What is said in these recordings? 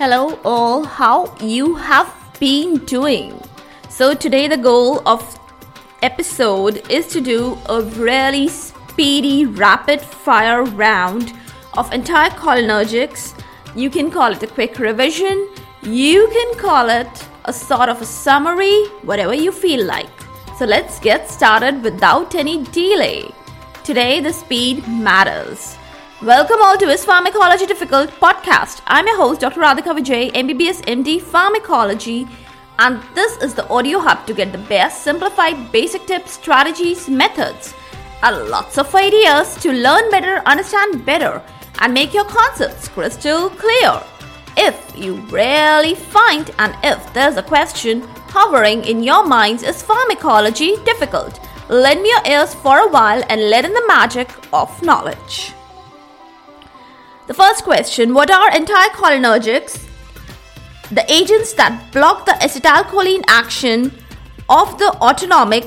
Hello all, how you have been doing? So today the goal of episode is to do a really speedy rapid fire round of anticholinergics. You can call it a quick revision, you can call it a sort of a summary, whatever you feel like. So let's get started without any delay. Today the speed matters. Welcome all to Is Pharmacology Difficult podcast. I'm your host, Dr. Radhika Vijay, MBBS MD Pharmacology, and this is the audio hub to get the best simplified basic tips, strategies, methods, and lots of ideas to learn better, understand better, and make your concepts crystal clear. If you really find and if there's a question hovering in your minds, is pharmacology difficult? Lend me your ears for a while and let in the magic of knowledge. The first question What are anticholinergics? The agents that block the acetylcholine action of the autonomic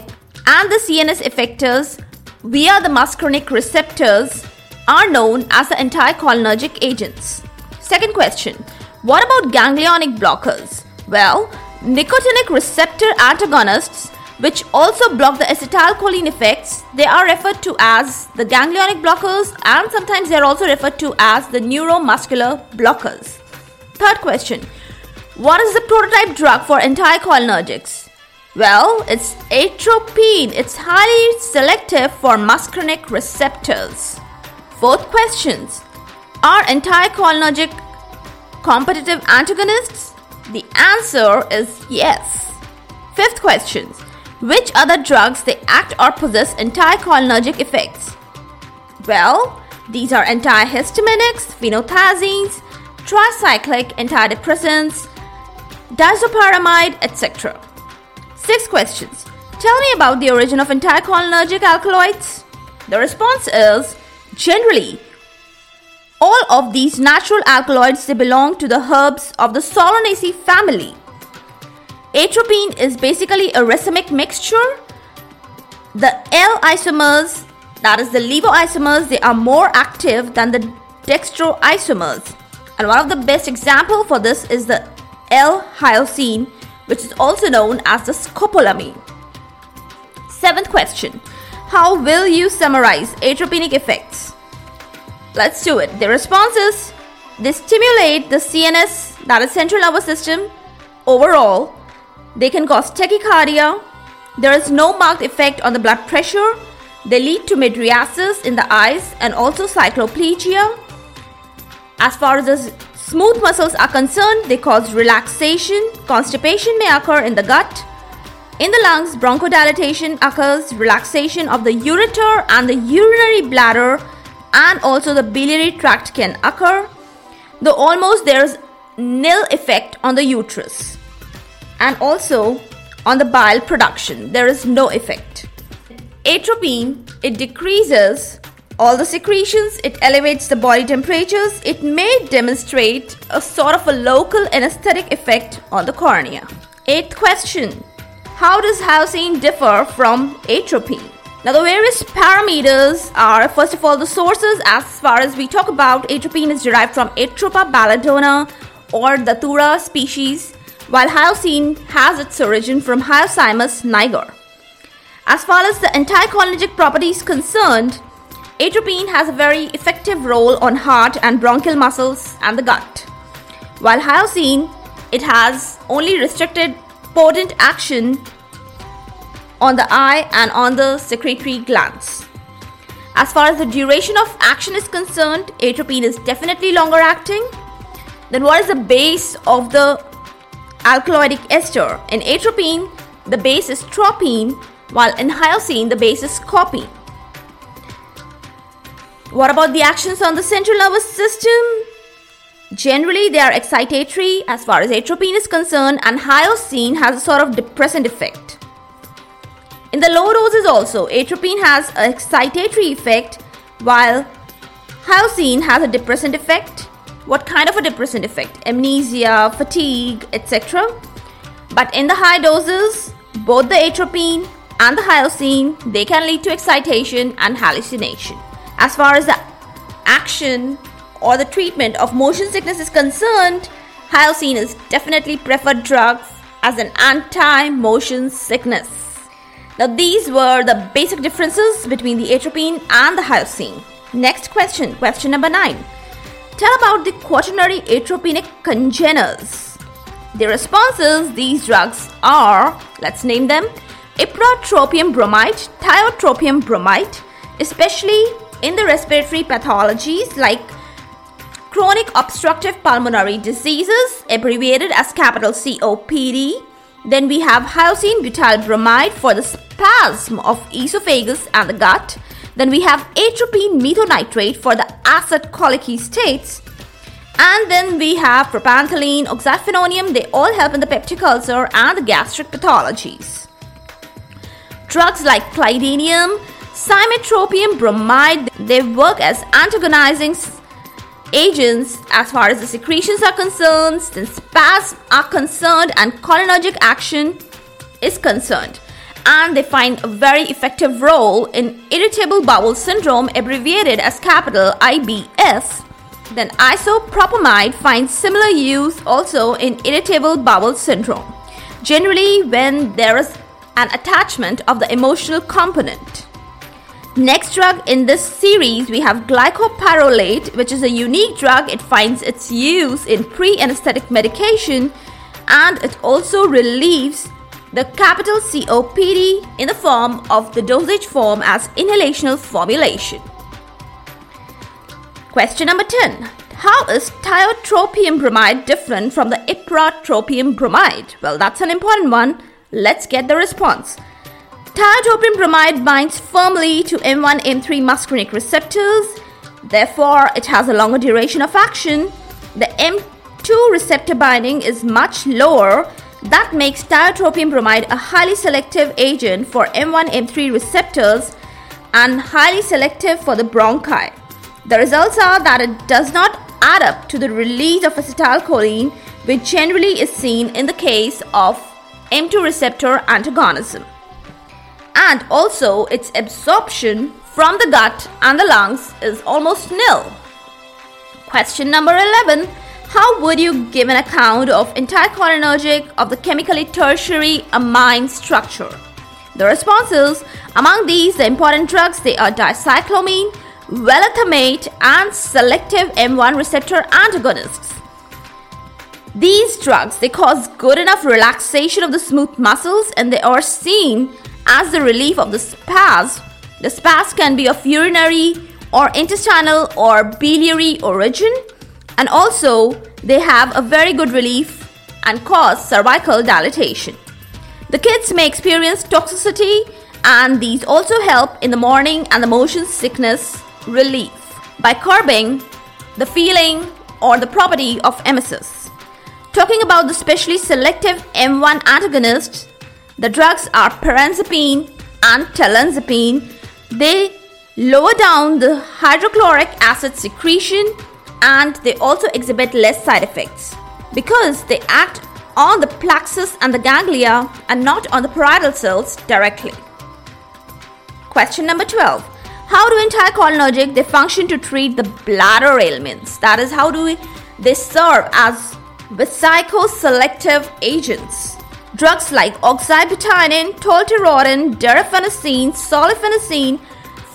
and the CNS effectors via the muscarinic receptors are known as the anticholinergic agents. Second question What about ganglionic blockers? Well, nicotinic receptor antagonists which also block the acetylcholine effects. They are referred to as the ganglionic blockers and sometimes they are also referred to as the neuromuscular blockers. Third question What is the prototype drug for anticholinergics? Well, it's atropine. It's highly selective for muscarinic receptors. Fourth questions Are anticholinergic competitive antagonists? The answer is yes. Fifth questions which other drugs they act or possess anticholinergic effects? Well, these are antihistaminics, phenothiazines, tricyclic antidepressants, disopyramide, etc. Six questions. Tell me about the origin of anticholinergic alkaloids. The response is generally all of these natural alkaloids they belong to the herbs of the Solanaceae family. Atropine is basically a racemic mixture. The L isomers, that is the levoisomers, they are more active than the dextroisomers. And one of the best example for this is the L-hyoscine, which is also known as the scopolamine. Seventh question. How will you summarize atropinic effects? Let's do it. The response is they stimulate the CNS, that is central nervous system, overall they can cause tachycardia. There is no marked effect on the blood pressure. They lead to mydriasis in the eyes and also cycloplegia. As far as the smooth muscles are concerned, they cause relaxation. Constipation may occur in the gut. In the lungs, bronchodilation occurs, relaxation of the ureter and the urinary bladder, and also the biliary tract can occur. Though almost there is nil effect on the uterus and also on the bile production. There is no effect. Atropine, it decreases all the secretions, it elevates the body temperatures, it may demonstrate a sort of a local anesthetic effect on the cornea. Eighth question How does hyoscine differ from atropine? Now, the various parameters are first of all the sources, as far as we talk about, atropine is derived from Atropa belladonna or Datura species while hyoscine has its origin from Hyoscyamus niger. As far as the anticholinergic property is concerned, atropine has a very effective role on heart and bronchial muscles and the gut. While hyoscine, it has only restricted potent action on the eye and on the secretory glands. As far as the duration of action is concerned, atropine is definitely longer acting. Then, what is the base of the alkaloidic ester. In atropine, the base is tropine, while in hyoscine, the base is scopine. What about the actions on the central nervous system? Generally, they are excitatory as far as atropine is concerned, and hyoscine has a sort of depressant effect. In the low doses, also, atropine has an excitatory effect, while hyoscine has a depressant effect what kind of a depressant effect? Amnesia, fatigue, etc. But in the high doses, both the atropine and the hyoscine, they can lead to excitation and hallucination. As far as the action or the treatment of motion sickness is concerned, Hyoscine is definitely preferred drug as an anti-motion sickness. Now these were the basic differences between the atropine and the hyoscine. Next question, question number 9. Tell about the quaternary atropinic congeners. The responses these drugs are, let's name them, ipratropium bromide, tiotropium bromide, especially in the respiratory pathologies like chronic obstructive pulmonary diseases, abbreviated as capital COPD. Then we have hyoscine butyl bromide for the spasm of esophagus and the gut. Then we have atropine methonitrate for the acid colicky states. And then we have propantheline, oxyphenonium, they all help in the peptic ulcer and the gastric pathologies. Drugs like clidinium, cimetropium bromide, they work as antagonizing agents as far as the secretions are concerned, since spasms are concerned and cholinergic action is concerned. And they find a very effective role in irritable bowel syndrome, abbreviated as capital IBS. Then isopropamide finds similar use also in irritable bowel syndrome, generally when there is an attachment of the emotional component. Next drug in this series, we have glycopyrrolate, which is a unique drug. It finds its use in pre anesthetic medication and it also relieves the capital COPD in the form of the dosage form as inhalational formulation. Question number 10. How is tiotropium bromide different from the ipratropium bromide? Well, that's an important one. Let's get the response. Tiotropium bromide binds firmly to M1 M3 muscarinic receptors, therefore, it has a longer duration of action. The M2 receptor binding is much lower, that makes tiotropium bromide a highly selective agent for M1 M3 receptors and highly selective for the bronchi. The results are that it does not add up to the release of acetylcholine, which generally is seen in the case of M2 receptor antagonism and also its absorption from the gut and the lungs is almost nil. Question number 11 How would you give an account of anticholinergic of the chemically tertiary amine structure? The responses among these the important drugs they are dicyclomine, valethamate and selective M1 receptor antagonists. These drugs they cause good enough relaxation of the smooth muscles and they are seen as the relief of the spasm. The spasm can be of urinary or intestinal or biliary origin, and also they have a very good relief and cause cervical dilatation. The kids may experience toxicity, and these also help in the morning and the motion sickness relief by curbing the feeling or the property of emesis. Talking about the specially selective M1 antagonists, the drugs are pirenzepine and telenzepine. They lower down the hydrochloric acid secretion and they also exhibit less side effects because they act on the plexus and the ganglia and not on the parietal cells directly. Question number 12. How do anticholinergic they function to treat the bladder ailments? That is, how do we, they serve as vesicoselective agents? Drugs like oxybutynin, tolterodine, darifenacin, solifenacin,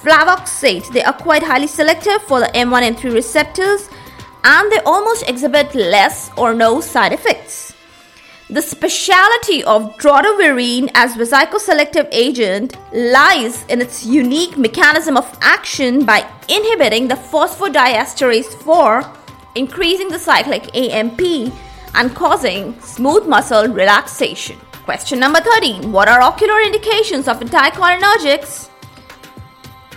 flavoxate, they are quite highly selective for the M1 M3 receptors and they almost exhibit less or no side effects. The speciality of drotaverine as a vesicoselective agent lies in its unique mechanism of action by inhibiting the phosphodiesterase 4, increasing the cyclic AMP and causing smooth muscle relaxation. Question number 13 What are ocular indications of anticholinergics?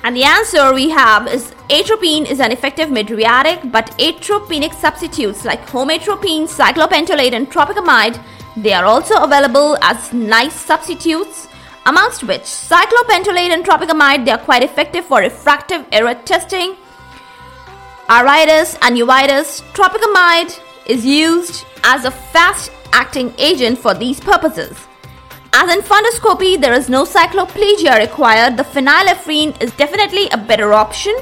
And the answer we have is atropine is an effective mydriatic, but atropinic substitutes like homatropine, cyclopentolate, and tropicamide they are also available as nice substitutes. Amongst which cyclopentolate and tropicamide they are quite effective for refractive error testing, iritis and uveitis. Tropicamide is used as a fast acting agent for these purposes. As in fundoscopy, there is no cycloplegia required. The phenylephrine is definitely a better option.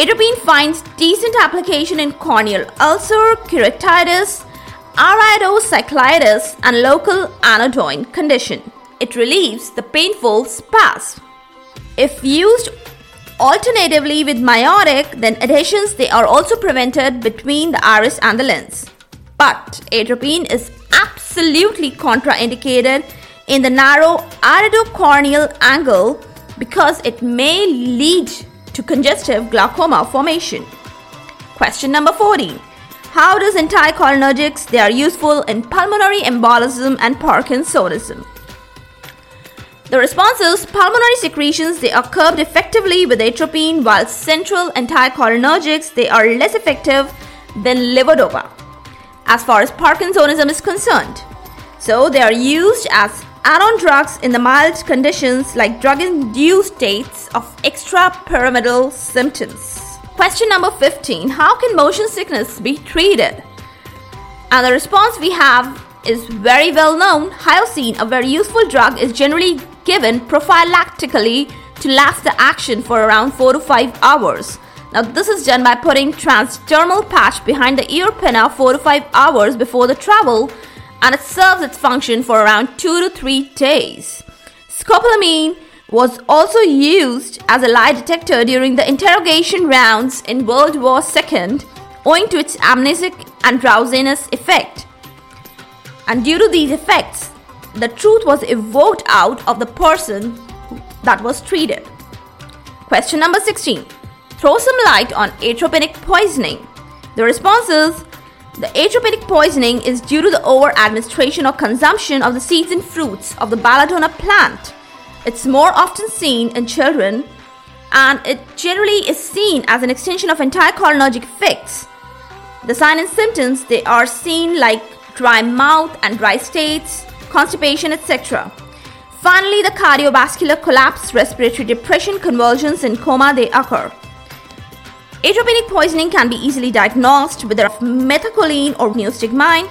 Atropine finds decent application in corneal ulcer, keratitis, iridocyclitis and local anodyne condition. It relieves the painful spasm. If used alternatively with miotic, then adhesions they are also prevented between the iris and the lens. But atropine is absolutely contraindicated in the narrow iridocorneal angle because it may lead to congestive glaucoma formation. Question number 40. How does anticholinergics they are useful in pulmonary embolism and Parkinsonism? The response is pulmonary secretions they are curbed effectively with atropine while central anticholinergics they are less effective than levodopa as far as Parkinsonism is concerned. So they are used as add-on drugs in the mild conditions like drug-induced states of extrapyramidal symptoms. Question number 15. How can motion sickness be treated? And the response we have is very well known. Hyoscine, a very useful drug, is generally given prophylactically to last the action for around 4 to 5 hours. Now, this is done by putting transdermal patch behind the ear pinna 4 to 5 hours before the travel and it serves its function for around 2 to 3 days. Scopolamine was also used as a lie detector during the interrogation rounds in World War II owing to its amnesic and drowsiness effect. And due to these effects, the truth was evoked out of the person that was treated. Question number 16. Throw some light on atropinic poisoning. The response is the atropinic poisoning is due to the over administration or consumption of the seeds and fruits of the belladonna plant. It's more often seen in children and it generally is seen as an extension of anticholinergic effects. The signs and symptoms they are seen like dry mouth and dry states, constipation, etc. Finally, the cardiovascular collapse, respiratory depression, convulsions, and coma they occur. Atropinic poisoning can be easily diagnosed with methacholine or neostigmine,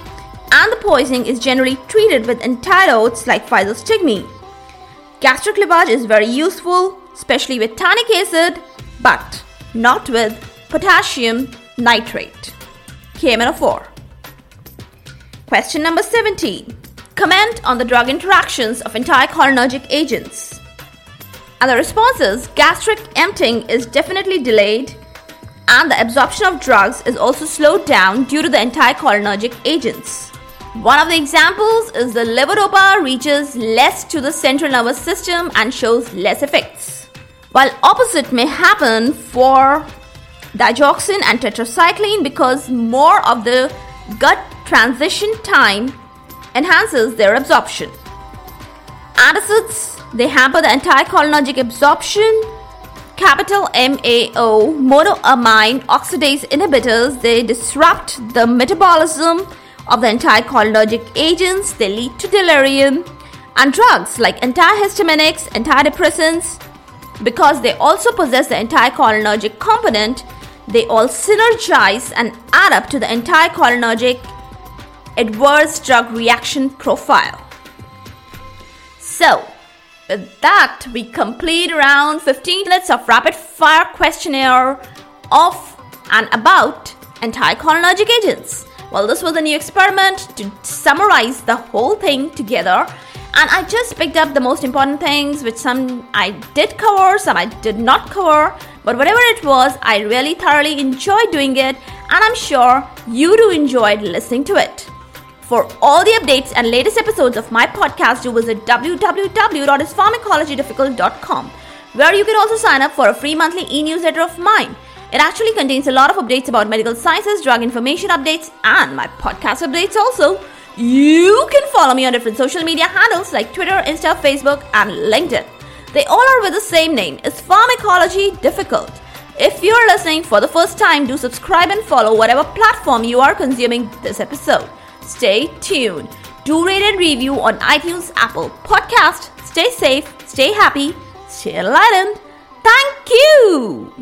and the poisoning is generally treated with antidotes like physostigmine. Gastric lavage is very useful, especially with tannic acid, but not with potassium nitrate. KMNO4. Question number 17. Comment on the drug interactions of anticholinergic agents. And the response is gastric emptying is definitely delayed and the absorption of drugs is also slowed down due to the anticholinergic agents. One of the examples is the levodopa reaches less to the central nervous system and shows less effects. While opposite may happen for digoxin and tetracycline because more of the gut transition time enhances their absorption. Antacids they hamper the anticholinergic absorption capital MAO monoamine oxidase inhibitors, they disrupt the metabolism of the anticholinergic agents, they lead to delirium, and drugs like antihistaminics, antidepressants, because they also possess the anticholinergic component, they all synergize and add up to the anticholinergic adverse drug reaction profile. So, with that, we complete around 15 minutes of rapid fire questionnaire of and about anticholinergic agents. Well, this was a new experiment to summarize the whole thing together. And I just picked up the most important things, which some I did cover, some I did not cover. But whatever it was, I really thoroughly enjoyed doing it, and I'm sure you do enjoyed listening to it. For all the updates and latest episodes of my podcast, do visit www.ispharmacologydifficult.com, where you can also sign up for a free monthly e newsletter of mine. It actually contains a lot of updates about medical sciences, drug information updates, and my podcast updates also. You can follow me on different social media handles like Twitter, Insta, Facebook, and LinkedIn. They all are with the same name. Is Pharmacology Difficult? If you're listening for the first time, do subscribe and follow whatever platform you are consuming this episode. Stay tuned. Do rate and review on iTunes, Apple Podcast. Stay safe, stay happy, stay enlightened. Thank you.